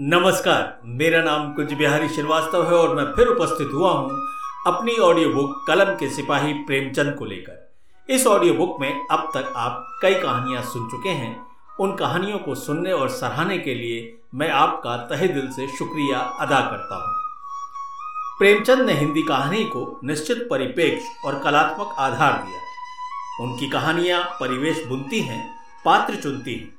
नमस्कार, मेरा नाम कुछ बिहारी श्रीवास्तव है और मैं फिर उपस्थित हुआ हूँ अपनी ऑडियो बुक कलम के सिपाही प्रेमचंद को लेकर। इस ऑडियो बुक में अब तक आप कई कहानियाँ सुन चुके हैं। उन कहानियों को सुनने और सराहने के लिए मैं आपका तहे दिल से शुक्रिया अदा करता हूँ। प्रेमचंद ने हिंदी कहानी को निश्चित परिपेक्ष और कलात्मक आधार दिया। उनकी कहानियाँ परिवेश बुनती हैं, पात्र चुनती हैं।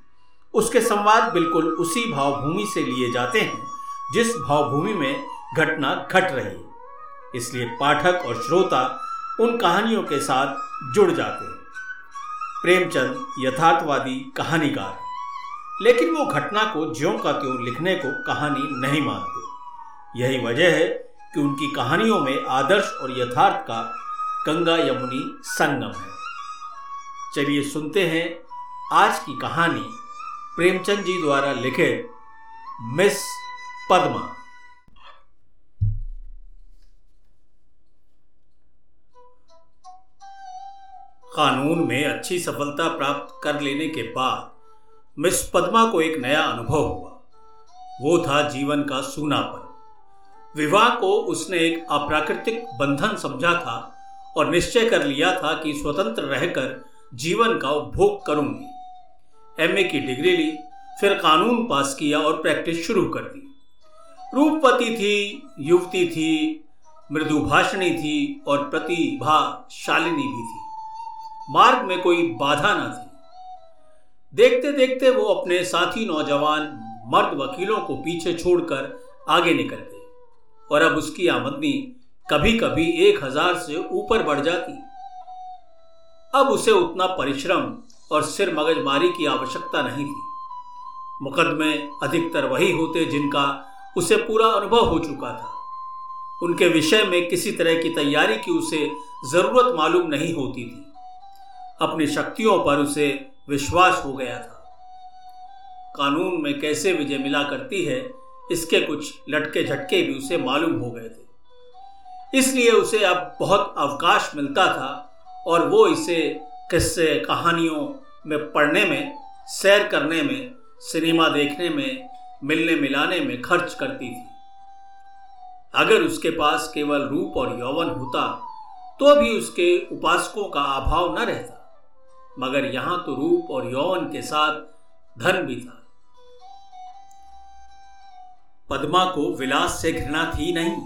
उसके संवाद बिल्कुल उसी भावभूमि से लिए जाते हैं, जिस भावभूमि में घटना घट रही। है इसलिए पाठक और श्रोता उन कहानियों के साथ जुड़ जाते हैं। प्रेमचंद यथार्थवादी कहानीकार। लेकिन वो घटना को ज्यों का त्यों लिखने को कहानी नहीं मानते। यही वजह है कि उनकी कहानियों में आदर्श और यथार्थ का गंगा यमुनी संगम है। चलिए सुनते हैं आज की कहानी। प्रेमचंद जी द्वारा लिखे मिस पद्मा। कानून में अच्छी सफलता प्राप्त कर लेने के बाद मिस पद्मा को एक नया अनुभव हुआ। वो था जीवन का सूनापन। विवाह को उसने एक अप्राकृतिक बंधन समझा था और निश्चय कर लिया था कि स्वतंत्र रहकर जीवन का उपभोग करूँगी। एमए की डिग्री ली, फिर कानून पास किया और प्रैक्टिस शुरू कर दी। रूपवती थी, युवती थी मृदुभाषणी थी और प्रतिभाशालिनी भी थी। मार्ग में कोई बाधा न थी। देखते देखते वो अपने साथी नौजवान मर्द वकीलों को पीछे छोड़कर आगे निकल गई और अब उसकी आमदनी कभी कभी एक हज़ार से ऊपर बढ़ जाती। अब उसे उतना परिश्रम और सिर मगजमारी की आवश्यकता नहीं थी। मुकदमे अधिकतर वही होते जिनका उसे पूरा अनुभव हो चुका था। उनके विषय में किसी तरह की तैयारी की उसे ज़रूरत मालूम नहीं होती थी। अपनी शक्तियों पर उसे विश्वास हो गया था। कानून में कैसे विजय मिला करती है, इसके कुछ लटके झटके भी उसे मालूम हो गए थे। इसलिए उसे अब बहुत अवकाश मिलता था और वो इसे किस्से, कहानियों में पढ़ने में, सैर करने में, सिनेमा देखने में, मिलने मिलाने में खर्च करती थी। अगर उसके पास केवल रूप और यौवन होता तो भी उसके उपासकों का अभाव न रहता। मगर यहाँ तो रूप और यौवन के साथ धन भी था। पद्मा को विलास से घृणा थी नहीं,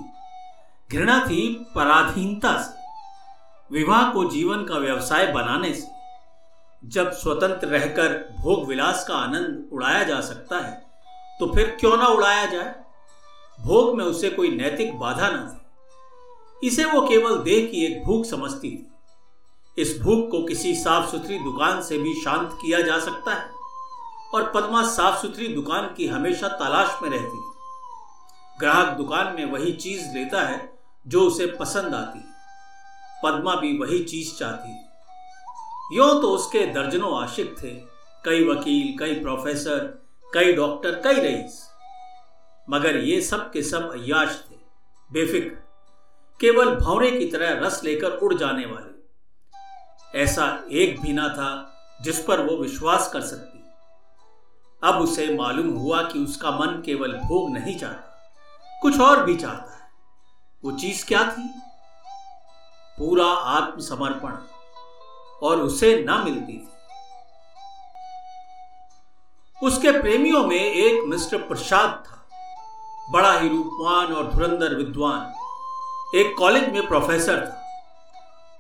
घृणा थी पराधीनता से। विवाह को जीवन का व्यवसाय बनाने से, जब स्वतंत्र रहकर भोग विलास का आनंद उड़ाया जा सकता है तो फिर क्यों ना उड़ाया जाए? भोग में उसे कोई नैतिक बाधा न थी इसे वो केवल देह की एक भूख समझती थी इस भूख को किसी साफ़ सुथरी दुकान से भी शांत किया जा सकता है, और पद्मा साफ़ सुथरी दुकान की हमेशा तलाश में रहती थी ग्राहक दुकान में वही चीज़ लेता है, जो उसे पसंद आती है। पद्मा भी वही चीज़ चाहती थी। यो तो उसके दर्जनों आशिक थे, कई वकील, कई प्रोफेसर, कई डॉक्टर, कई रईस। मगर ये सब के सब अयाश थे, बेफिक्र, केवल भौरे की तरह रस लेकर उड़ जाने वाले। ऐसा एक भी ना था जिस पर वो विश्वास कर सकती। अब उसे मालूम हुआ कि उसका मन केवल भोग नहीं चाहता, कुछ और भी चाहता है। वो चीज़ क्या थी? पूरा आत्मसमर्पण और उसे न मिलती थी। उसके प्रेमियों में एक मिस्टर प्रसाद था, बड़ा ही रूपवान और धुरंधर विद्वान, एक कॉलेज में प्रोफेसर था।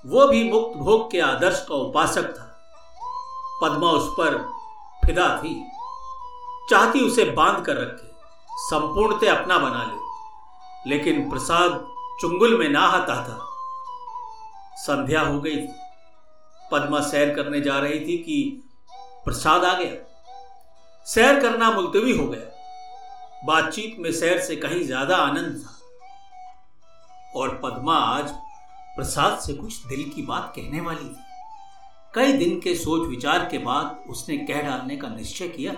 वो भी मुक्त भोग के आदर्श का उपासक था। पद्मा उस पर फिदा थी, चाहती उसे बाँध कर रखे संपूर्णतः अपना बना ले, लेकिन प्रसाद चुंगुल में ना आता था। संध्या हो गई। पद्मा सैर करने जा रही थी कि प्रसाद आ गया। सैर करना मुलतवी हो गया। बातचीत में सैर से कहीं ज़्यादा आनंद था। और पद्मा आज प्रसाद से कुछ दिल की बात कहने वाली थी। कई दिन के सोच विचार के बाद उसने कह डालने का निश्चय किया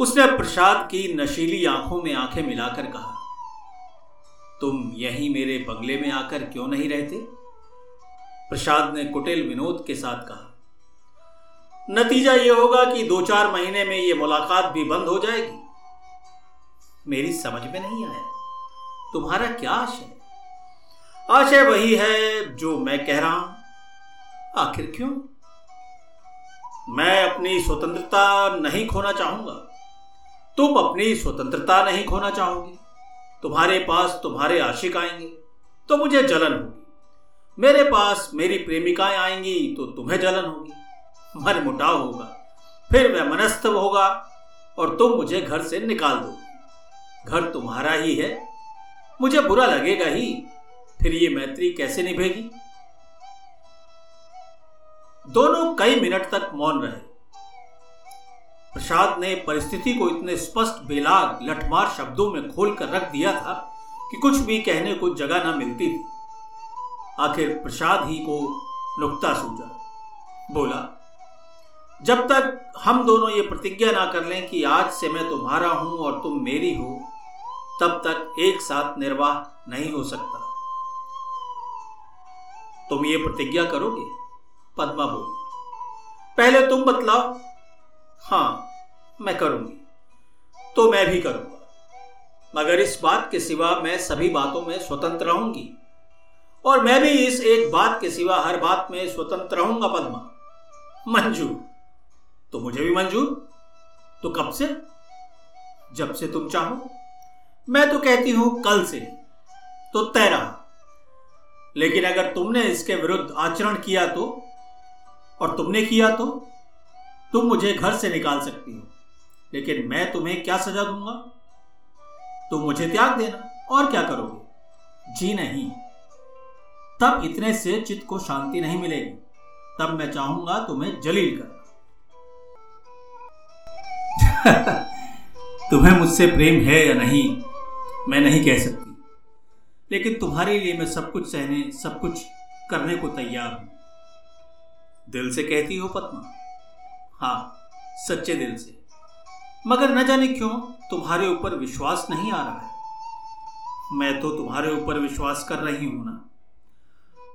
उसने प्रसाद की नशीली आँखों में आँखें मिलाकर कहा तुम यहीं मेरे बंगले में आकर क्यों नहीं रहते? प्रसाद ने कुटिल विनोद के साथ कहा, नतीजा यह होगा कि दो चार महीने में यह मुलाकात भी बंद हो जाएगी। मेरी समझ में नहीं आया। तुम्हारा क्या आशय? आशय वही है जो मैं कह रहा हूँ। आखिर क्यों? मैं अपनी स्वतंत्रता नहीं खोना चाहूँगा। तुम अपनी स्वतंत्रता नहीं खोना चाहोगी। तुम्हारे पास तुम्हारे आशिक आएँगे तो मुझे जलन होगी। मेरे पास मेरी प्रेमिकाएँ आएँगी तो तुम्हें जलन होगी। मन मुटाव होगा, फिर वह मनस्तव होगा, और तुम मुझे घर से निकाल दो घर तुम्हारा ही है, मुझे बुरा लगेगा ही, फिर ये मैत्री कैसे निभेगी? दोनों कई मिनट तक मौन रहे। प्रसाद ने परिस्थिति को इतने स्पष्ट, बेलाग, लठमार शब्दों में खोलकर रख दिया था कि कुछ भी कहने को जगह न मिलती थी। आखिर प्रसाद ही को नुकता सूझा। बोला, जब तक हम दोनों ये प्रतिज्ञा ना कर लें कि आज से मैं तुम्हारा हूँ और तुम मेरी हो, तब तक एक साथ निर्वाह नहीं हो सकता। तुम ये प्रतिज्ञा करोगे? पद्मा बोली, पहले तुम बतलाओ। हाँ मैं करूँगी। तो मैं भी करूँगा। मगर इस बात के सिवा मैं सभी बातों में स्वतंत्र रहूँगी। और मैं भी इस एक बात के सिवा हर बात में स्वतंत्र रहूँगा, पद्मा। मंजूर। तो मुझे भी मंजूर। तो कब से? जब से तुम चाहो। मैं तो कहती हूँ कल से। तो तय रहा। लेकिन अगर तुमने इसके विरुद्ध आचरण किया तो और तुमने किया तो तुम मुझे घर से निकाल सकती हो। लेकिन मैं तुम्हें क्या सजा दूँगा? तुम मुझे त्याग देना, और क्या करोगे? जी नहीं। तब इतने से चित्त को शांति नहीं मिलेगी। तब मैं चाहूँगा तुम्हें जलील करना। तुम्हें मुझसे प्रेम है या नहीं, मैं नहीं कह सकती। लेकिन तुम्हारे लिए मैं सब कुछ सहने, सब कुछ करने को तैयार हूँ। दिल से कहती हो पत्मा हाँ सच्चे दिल से। मगर न जाने क्यों तुम्हारे ऊपर विश्वास नहीं आ रहा है। मैं तो तुम्हारे ऊपर विश्वास कर रही हूँ ना।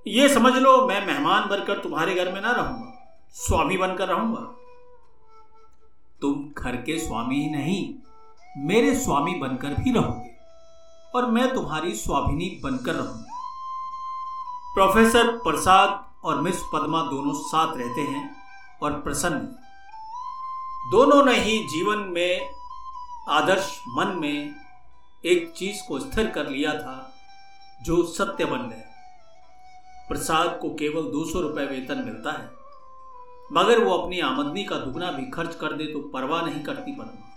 ये समझ लो मैं मेहमान बनकर तुम्हारे घर में ना रहूँगा। स्वामी बनकर रहूँगा। तुम घर के स्वामी ही नहीं, मेरे स्वामी बनकर भी रहोगे और मैं तुम्हारी स्वाभिनी बनकर रहूँगी। प्रोफेसर प्रसाद और मिस पद्मा दोनों साथ रहते हैं और प्रसन्न दोनों ने ही जीवन में आदर्श मन में एक चीज़ को स्थिर कर लिया था, जो सत्य बन गया प्रसाद को केवल दो सौ रुपए वेतन मिलता है, मगर वो अपनी आमदनी का दुगना भी खर्च कर दे तो परवाह नहीं करती पद्मा।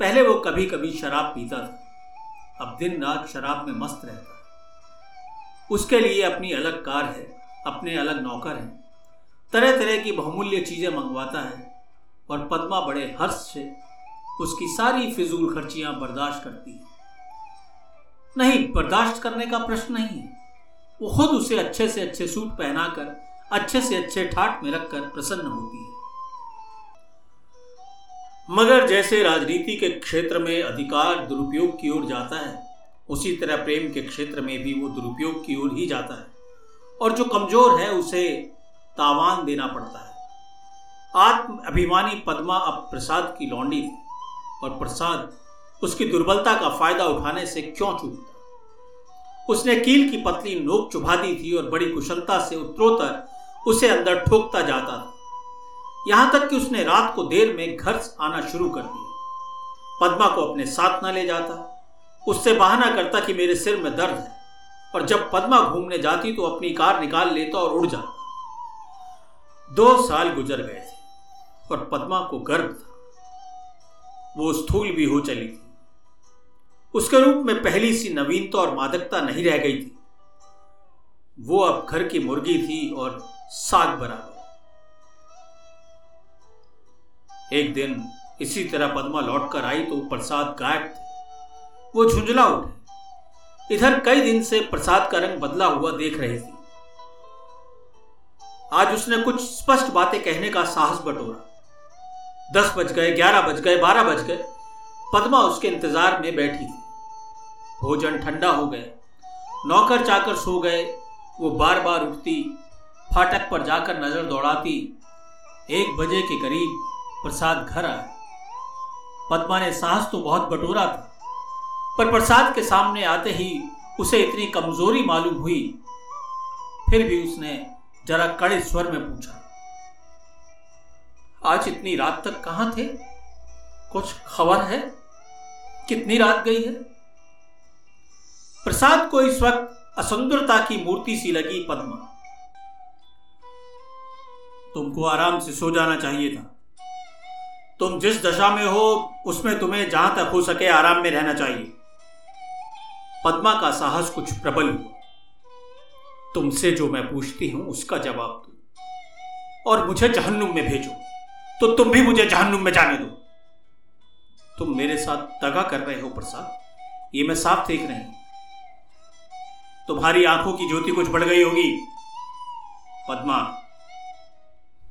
पहले वो कभी कभी शराब पीता था, अब दिन रात शराब में मस्त रहता है। उसके लिए अपनी अलग कार है, अपने अलग नौकर हैं तरह तरह की बहुमूल्य चीज़ें मंगवाता है और पद्मा बड़े हर्ष से उसकी सारी फिजूल खर्चियाँ बर्दाश्त करती है। नहीं, बर्दाश्त करने का प्रश्न नहीं है। वो खुद उसे अच्छे से अच्छे सूट पहनाकर, अच्छे से अच्छे ठाट में रखकर प्रसन्न होती है। मगर जैसे राजनीति के क्षेत्र में अधिकार दुरुपयोग की ओर जाता है, उसी तरह प्रेम के क्षेत्र में भी वो दुरुपयोग की ओर ही जाता है। और जो कमज़ोर है, उसे तावान देना पड़ता है। आत्म अभिमानी पद्मा अब प्रसाद की लौंडी थी और प्रसाद उसकी दुर्बलता का फ़ायदा उठाने से क्यों चूकता? उसने कील की पतली नोक चुभा दी थी और बड़ी कुशलता से उत्तरोत्तर उसे अंदर ठोकता जाता था। यहाँ तक कि उसने रात को देर में घर आना शुरू कर दिया। पद्मा को अपने साथ न ले जाता। उससे बहाना करता कि मेरे सिर में दर्द है और जब पद्मा घूमने जाती तो अपनी कार निकाल लेता और उड़ जाता। दो साल गुजर गए थे। और पद्मा को गर्व था। वो स्थूल भी हो चली थी। उसके रूप में पहली सी नवीनता और मादकता नहीं रह गई थी। वो अब घर की मुर्गी थी और साग बराबर एक दिन इसी तरह पद्मा लौटकर आई तो प्रसाद गायब थे। वो झुंझला उठे। इधर कई दिन से प्रसाद का रंग बदला हुआ देख रही थी। आज उसने कुछ स्पष्ट बातें कहने का साहस बटोरा। दस बज गए, ग्यारह बज गए, बारह बज गए। पद्मा उसके इंतज़ार में बैठी। थी भोजन ठंडा हो गया नौकर चाकर सो गए। वो बार बार उठती, फाटक पर जाकर नज़र दौड़ाती। एक बजे के करीब प्रसाद घर आया। पद्मा ने साहस तो बहुत बटोरा था, पर प्रसाद के सामने आते ही उसे इतनी कमज़ोरी मालूम हुई। फिर भी उसने जरा कड़े स्वर में पूछा आज इतनी रात तक कहाँ थे? कुछ खबर है? कितनी रात गई है? प्रसाद को इस वक्त असुंदरता की मूर्ति सी लगी पद्मा। तुमको आराम से सो जाना चाहिए था। तुम जिस दशा में हो, उसमें तुम्हें जहाँ तक हो सके आराम में रहना चाहिए। पद्मा का साहस कुछ प्रबल हुआ। तुमसे जो मैं पूछती हूँ, उसका जवाब दो। और मुझे जहन्नुम में भेजो। तो तुम भी मुझे जहन्नुम में जाने दो। तुम मेरे साथ दगा कर रहे हो, प्रसाद। ये मैं साफ़ देख रही हूँ। तुम्हारी आँखों की ज्योति कुछ बढ़ गई होगी। पद्मा,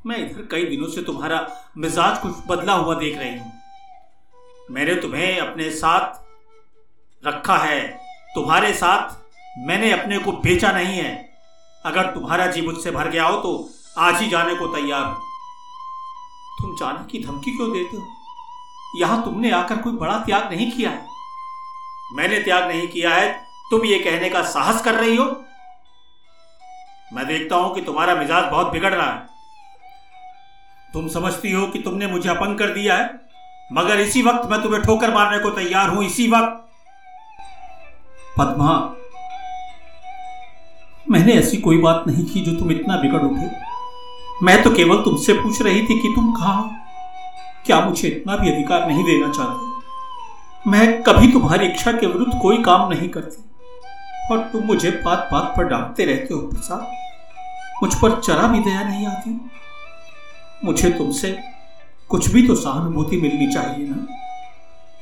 मैं इधर कई दिनों से तुम्हारा मिजाज कुछ बदला हुआ देख रही हूँ। मैंने तुम्हें अपने साथ रखा है। तुम्हारे साथ मैंने अपने को बेचा नहीं है। अगर तुम्हारा जी मुझसे भर गया हो तो आज ही जाने को तैयार हूँ। तुम जाने की धमकी क्यों देते हो? यहाँ तुमने आकर कोई बड़ा त्याग नहीं किया है। मैंने त्याग नहीं किया है, तुम ये कहने का साहस कर रही हो? मैं देखता हूँ कि तुम्हारा मिजाज बहुत बिगड़ रहा है। तुम समझती हो कि तुमने मुझे अपंग कर दिया है, मगर इसी वक्त मैं तुम्हें ठोकर मारने को तैयार हूँ, इसी वक्त। पद्मा, मैंने ऐसी कोई बात नहीं की जो तुम इतना बिगड़ उठे। मैं तो केवल तुमसे पूछ रही थी कि तुम कहा हो। क्या मुझे इतना भी अधिकार नहीं देना चाहते? मैं कभी तुम्हारी इच्छा के विरुद्ध कोई काम नहीं करती। और तुम मुझे बात बात पर डांटते रहते हो, प्रसाद। मुझ पर चरा भी दया नहीं आती। मुझे तुमसे कुछ भी तो सहानुभूति मिलनी चाहिए ना?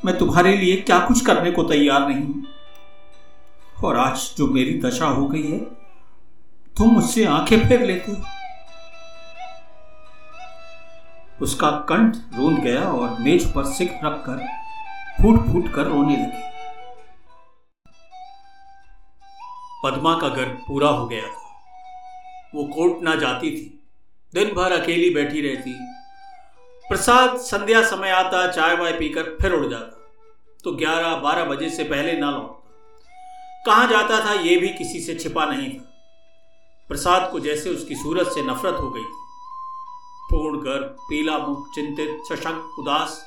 मैं तुम्हारे लिए क्या कुछ करने को तैयार नहीं हूँ। और आज जो मेरी दशा हो गई है, तुम मुझसे आँखें फेर लेते हो। उसका कंठ रोंद गया और मेज पर सिख रखकर फूट फूट कर रोने लगी। पद्मा का घर पूरा हो गया था। वो कोर्ट ना जाती थी। दिन भर अकेली बैठी रहती। प्रसाद संध्या समय आता, चाय वाय पीकर फिर उड़ जाता। तो ग्यारह, बारह बजे से पहले ना लौटता। कहाँ जाता था यह भी किसी से छिपा नहीं था। प्रसाद को जैसे उसकी सूरत से नफरत हो गई थी। पूर्ण गर्भ पीला मुख चिंतित, सशंक, उदास।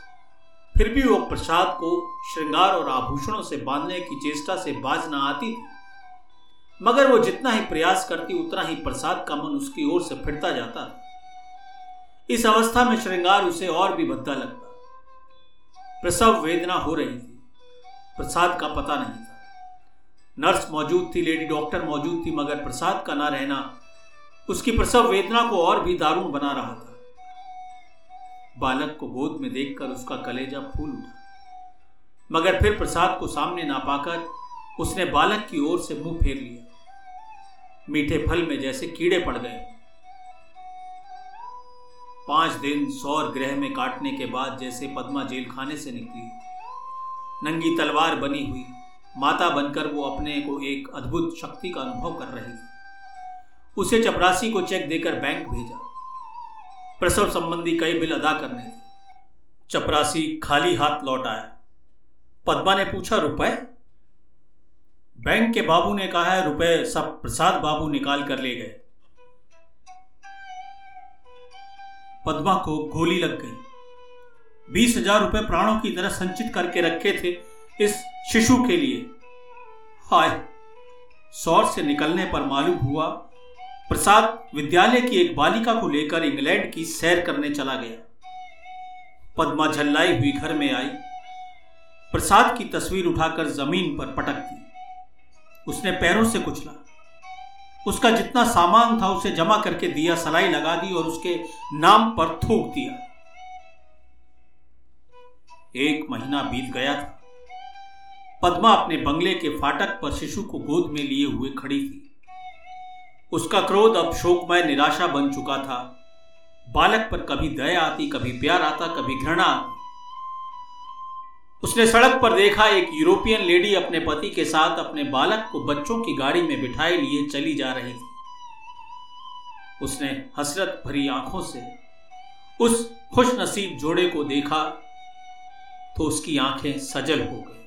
फिर भी वो प्रसाद को श्रृंगार और आभूषणों से बांधने की चेष्टा से बाज न आती थी। मगर वो जितना ही प्रयास करती, उतना ही प्रसाद का मन उसकी ओर से फिरता जाता इस अवस्था में श्रृंगार उसे और भी भद्दा लगता। प्रसव वेदना हो रही थी। प्रसाद का पता नहीं था। नर्स मौजूद थी, लेडी डॉक्टर मौजूद थी, मगर प्रसाद का ना रहना, उसकी प्रसव वेदना को और भी दारुण बना रहा था। बालक को गोद में देखकर उसका कलेजा फूल उठा। मगर फिर प्रसाद को सामने ना पाकर उसने बालक की ओर से मुँह फेर लिया। मीठे फल में जैसे कीड़े पड़ गए। पाँच दिन सौर ग्रह में काटने के बाद जैसे पद्मा जेल खाने से निकली। नंगी तलवार बनी हुई। माता बनकर वो अपने को एक अद्भुत शक्ति का अनुभव कर रही। उसे चपरासी को चेक देकर बैंक भेजा। प्रसव संबंधी कई बिल अदा करने थे। चपरासी खाली हाथ लौट आया पद्मा ने पूछा, रुपए? बैंक के बाबू ने कहा है रुपए सब प्रसाद बाबू निकाल कर ले गए। पद्मा को गोली लग गई। बीस हज़ार रुपए प्राणों की तरह संचित करके रखे थे इस शिशु के लिए। हाय, सौर से निकलने पर मालूम हुआ प्रसाद विद्यालय की एक बालिका को लेकर इंग्लैंड की सैर करने चला गया। पद्मा झल्लाई हुई घर में आई। प्रसाद की तस्वीर उठाकर ज़मीन पर पटक दी। उसने पैरों से कुचला। उसका जितना सामान था उसे जमा करके दिया, सलाई लगा दी और उसके नाम पर थूक दिया। एक महीना बीत गया था। पद्मा अपने बंगले के फाटक पर शिशु को गोद में लिए हुए खड़ी थी। उसका क्रोध अब शोकमय निराशा बन चुका था। बालक पर कभी दया आती, कभी प्यार आता, कभी घृणा। उसने सड़क पर देखा एक यूरोपियन लेडी अपने पति के साथ अपने बालक को बच्चों की गाड़ी में बिठाए लिए चली जा रही। थी उसने हसरत भरी आँखों से उस खुश नसीब जोड़े को देखा तो उसकी आँखें सजल हो गई।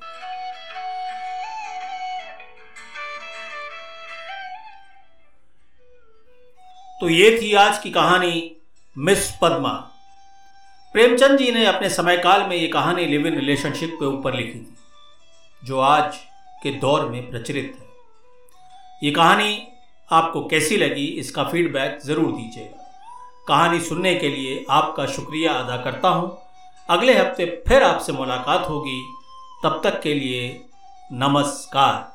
तो ये थी आज की कहानी, मिस पद्मा। प्रेमचंद जी ने अपने समय काल में ये कहानी लिव इन रिलेशनशिप के ऊपर लिखी थी, जो आज के दौर में प्रचलित है। ये कहानी आपको कैसी लगी, इसका फीडबैक ज़रूर दीजिएगा। कहानी सुनने के लिए आपका शुक्रिया अदा करता हूँ। अगले हफ़्ते फिर आपसे मुलाकात होगी। तब तक के लिए नमस्कार।